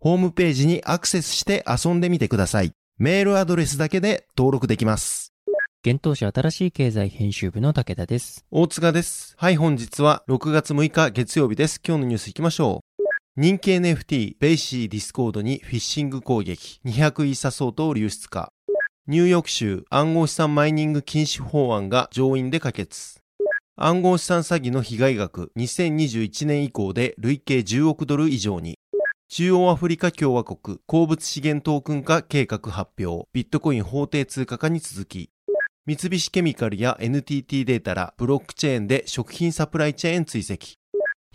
ホームページにアクセスして遊んでみてください。メールアドレスだけで登録できます。幻冬舎新しい経済編集部の武田です。大塚です。はい、本日は6月6日月曜日です。今日のニュース行きましょう。人気 NFT ベイシーディスコードにフィッシング攻撃200イーサ相当流出かニューヨーク州暗号資産マイニング禁止法案が上院で可決暗号資産詐欺の被害額2021年以降で累計10億ドル以上に中央アフリカ共和国鉱物資源トークン化計画発表ビットコイン法定通貨化に続き三菱ケミカルや NTT データらブロックチェーンで食品サプライチェーン追跡。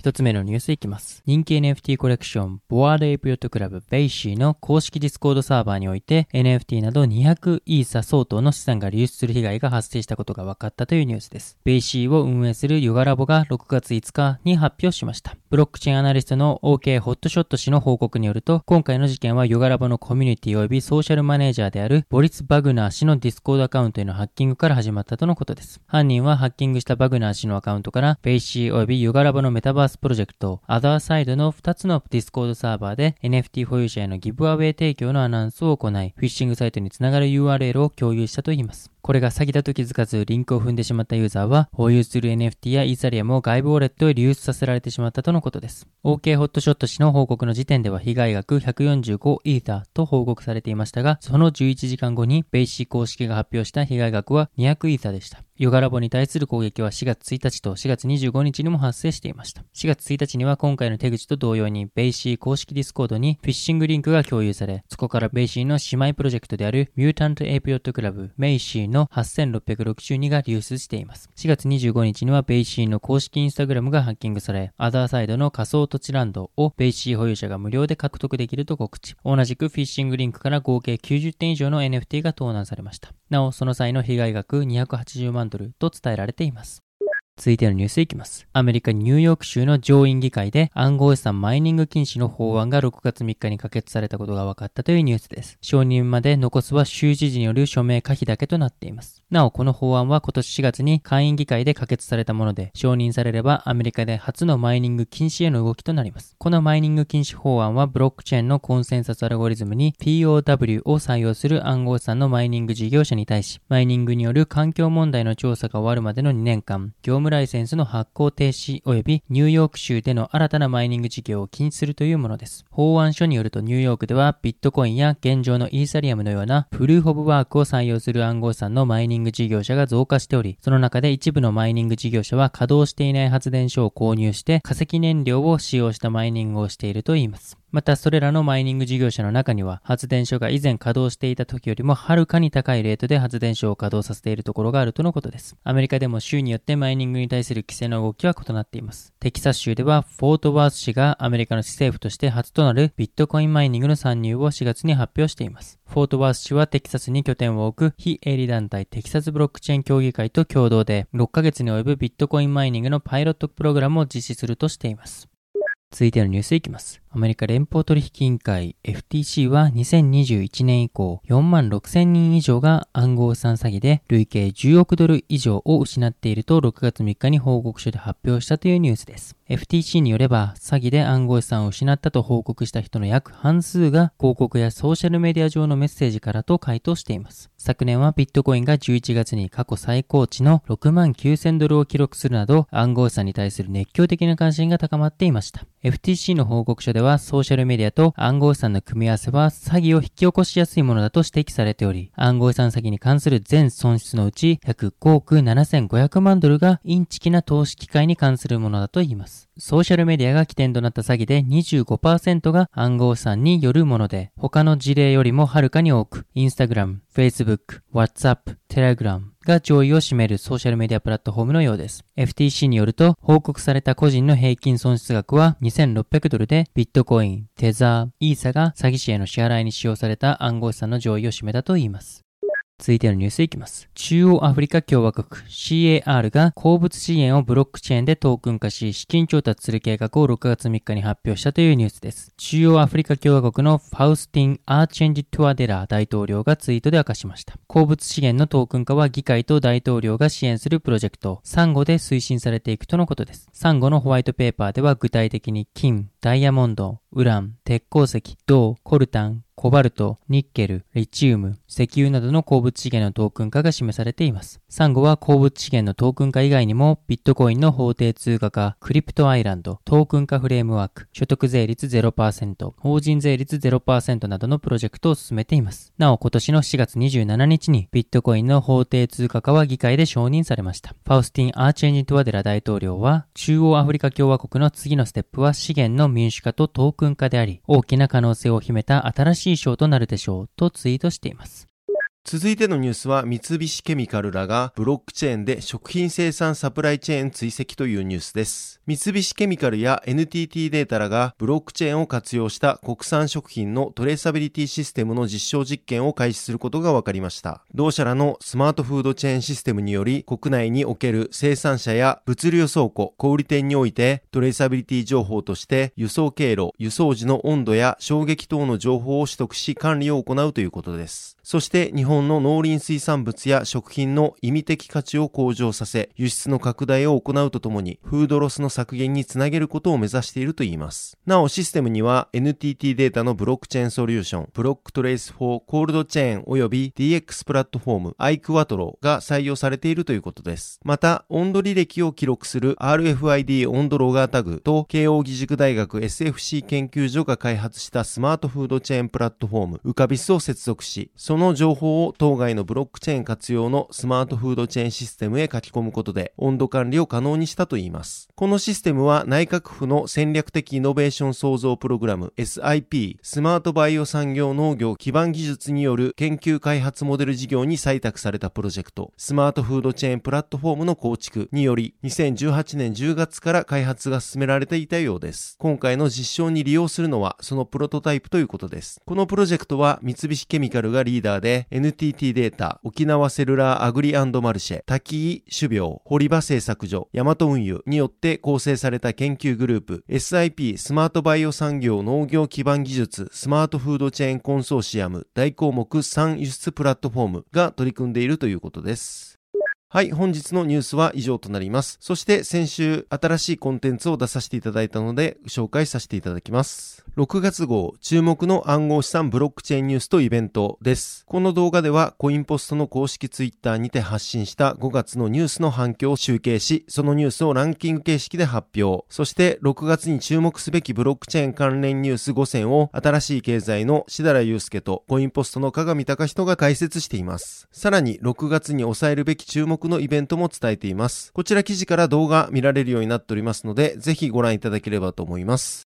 一つ目のニュースいきます。人気 NFT コレクション、ボアーレイプヨットクラブ、ベイシーの公式ディスコードサーバーにおいて NFT など200イーサ相当の資産が流出する被害が発生したことが分かったというニュースです。ベイシーを運営するユガラボが6月5日に発表しました。ブロックチェーンアナリストの OK ホットショット氏の報告によると、今回の事件はユガラボのコミュニティ及びソーシャルマネージャーであるボリス・バグナー氏のディスコードアカウントへのハッキングから始まったとのことです。犯人はハッキングしたバグナー氏のアカウントから、ベイシー及びユガラボのメタバースプロジェクト、アザーサイドの2つのディスコードサーバーで NFT 保有者へのギブアウェイ提供のアナウンスを行い、フィッシングサイトにつながる URL を共有したといいます。これが詐欺だと気づかずリンクを踏んでしまったユーザーは保有する NFT やイーサリアムを外部ウォレットへ流出させられてしまったとのことです。OK ホットショット氏の報告の時点では被害額145イーサと報告されていましたが、その11時間後にベイシー公式が発表した被害額は200イーサでした。ユガラボに対する攻撃は4月1日と4月25日にも発生していました。4月1日には今回の手口と同様に、ベイシー公式ディスコードにフィッシングリンクが共有され、そこからベイシーの姉妹プロジェクトであるミュータントエイプヨットクラブ、ベイシーの8662が流出しています。4月25日にはベイシーの公式インスタグラムがハッキングされ、アザーサイドの仮想土地ランドをベイシー保有者が無料で獲得できると告知。同じくフィッシングリンクから合計90点以上の NFT が盗難されました。なお、その際の被害額280万ドルと伝えられています。続いてのニュースいきます。アメリカニューヨーク州の上院議会で暗号資産マイニング禁止の法案が6月3日に可決されたことが分かったというニュースです。承認まで残すは州知事による署名可否だけとなっています。なお、この法案は今年4月に下院議会で可決されたもので、承認されればアメリカで初のマイニング禁止への動きとなります。このマイニング禁止法案はブロックチェーンのコンセンサスアルゴリズムに POW を採用する暗号資産のマイニング事業者に対し、マイニングによる環境問題の調査が終わるまでの2年間、業務ライセンスの発行停止及びニューヨーク州での新たなマイニング事業を禁止するというものです。法案書によるとニューヨークではビットコインや現状のイーサリアムのようなプルーフ・オブ・ワークを採用する暗号資産のマイニング事業者が増加しており、その中で一部のマイニング事業者は稼働していない発電所を購入して化石燃料を使用したマイニングをしているといいます。また、それらのマイニング事業者の中には、発電所が以前稼働していた時よりもはるかに高いレートで発電所を稼働させているところがあるとのことです。アメリカでも州によってマイニングに対する規制の動きは異なっています。テキサス州では、フォートワース市がアメリカの市政府として初となるビットコインマイニングの参入を4月に発表しています。フォートワース市はテキサスに拠点を置く非営利団体テキサスブロックチェーン協議会と共同で6ヶ月に及ぶビットコインマイニングのパイロットプログラムを実施するとしています。続いてのニュースいきます。アメリカ連邦取引委員会 FTC は2021年以降4万6000人以上が暗号資産詐欺で累計10億ドル以上を失っていると6月3日に報告書で発表したというニュースです。FTC によれば詐欺で暗号資産を失ったと報告した人の約半数が広告やソーシャルメディア上のメッセージからと回答しています。昨年はビットコインが11月に過去最高値の6万9000ドルを記録するなど暗号資産に対する熱狂的な関心が高まっていました。FTC の報告書ではソーシャルメディアと暗号資産の組み合わせは詐欺を引き起こしやすいものだと指摘されており、暗号資産詐欺に関する全損失のうち約5億7500万ドルがインチキな投資機会に関するものだといいます。ソーシャルメディアが起点となった詐欺で25%が暗号資産によるもので、他の事例よりもはるかに多く、インスタグラム、Facebook、WhatsApp、Telegram、が上位を占めるソーシャルメディアプラットフォームのようです。FTC によると、報告された個人の平均損失額は2600ドルで、ビットコイン、テザー、イーサが詐欺師への支払いに使用された暗号資産の上位を占めたといいます。続いてのニュースいきます。中央アフリカ共和国 CAR が鉱物資源をブロックチェーンでトークン化し資金調達する計画を6月3日に発表したというニュースです。中央アフリカ共和国のファウスティン・アーチェンジ・トゥアデラ大統領がツイートで明かしました。鉱物資源のトークン化は議会と大統領が支援するプロジェクト、サンゴで推進されていくとのことです。サンゴのホワイトペーパーでは具体的に金、ダイヤモンド、ウラン、鉄鉱石、銅、コルタン、コバルト、ニッケル、リチウム、石油などの鉱物資源のトークン化が示されています。サンゴは鉱物資源のトークン化以外にも、ビットコインの法定通貨化、クリプトアイランド、トークン化フレームワーク、所得税率0%、法人税率0%などのプロジェクトを進めています。なお、今年の4月27日に、ビットコインの法定通貨化は議会で承認されました。ファウスティン・アーチェンジ・トゥアデラ大統領は、中央アフリカ共和国の次のステップは資源の民主化とトークン化であり、大きな可能性を秘めた新しい章となるでしょうとツイートしています。続いてのニュースは三菱ケミカルらがブロックチェーンで食品生産サプライチェーン追跡というニュースです。三菱ケミカルや NTT データらがブロックチェーンを活用した国産食品のトレーサビリティシステムの実証実験を開始することが分かりました。同社らのスマートフードチェーンシステムにより国内における生産者や物流倉庫、小売店においてトレーサビリティ情報として輸送経路、輸送時の温度や衝撃等の情報を取得し管理を行うということです。そして日本の農林水産物や食品の意味的価値を向上させ、輸出の拡大を行うとともに、フードロスの削減につなげることを目指しているといいます。なお、システムには NTT データのブロックチェーンソリューション、ブロックトレース4コールドチェーン及び DX プラットフォーム、アイクワトロが採用されているということです。また、温度履歴を記録する RFID 温度ロガータグと、慶応義塾大学 SFC 研究所が開発したスマートフードチェーンプラットフォーム、 ukabisを接続し、その情報を当該のブロックチェーン活用のスマートフードチェーンシステムへ書き込むことで温度管理を可能にしたといいます。このシステムは内閣府の戦略的イノベーション創造プログラム SIP スマートバイオ産業農業基盤技術による研究開発モデル事業に採択されたプロジェクトスマートフードチェーンプラットフォームの構築により2018年10月から開発が進められていたようです。今回の実証に利用するのはそのプロトタイプということです。このプロジェクトは三菱ケミカルがリーダーで NTT データ、沖縄セルラーアグリマルシェ、タキイ種苗、堀場製作所、ヤマト運輸によって構成された研究グループ SIP スマートバイオ産業農業基盤技術スマートフードチェーンコンソーシアム大項目3輸出プラットフォームが取り組んでいるということです。はい、本日のニュースは以上となります。そして先週新しいコンテンツを出させていただいたので紹介させていただきます。6月号、注目の暗号資産ブロックチェーンニュースとイベントです。この動画ではコインポストの公式ツイッターにて発信した5月のニュースの反響を集計し、そのニュースをランキング形式で発表。そして6月に注目すべきブロックチェーン関連ニュース5選を新しい経済のしだらゆうすけとコインポストの鏡隆人が解説しています。さらに6月に抑えるべき注目のイベントも伝えています。こちら記事から動画見られるようになっておりますので、ぜひご覧いただければと思います。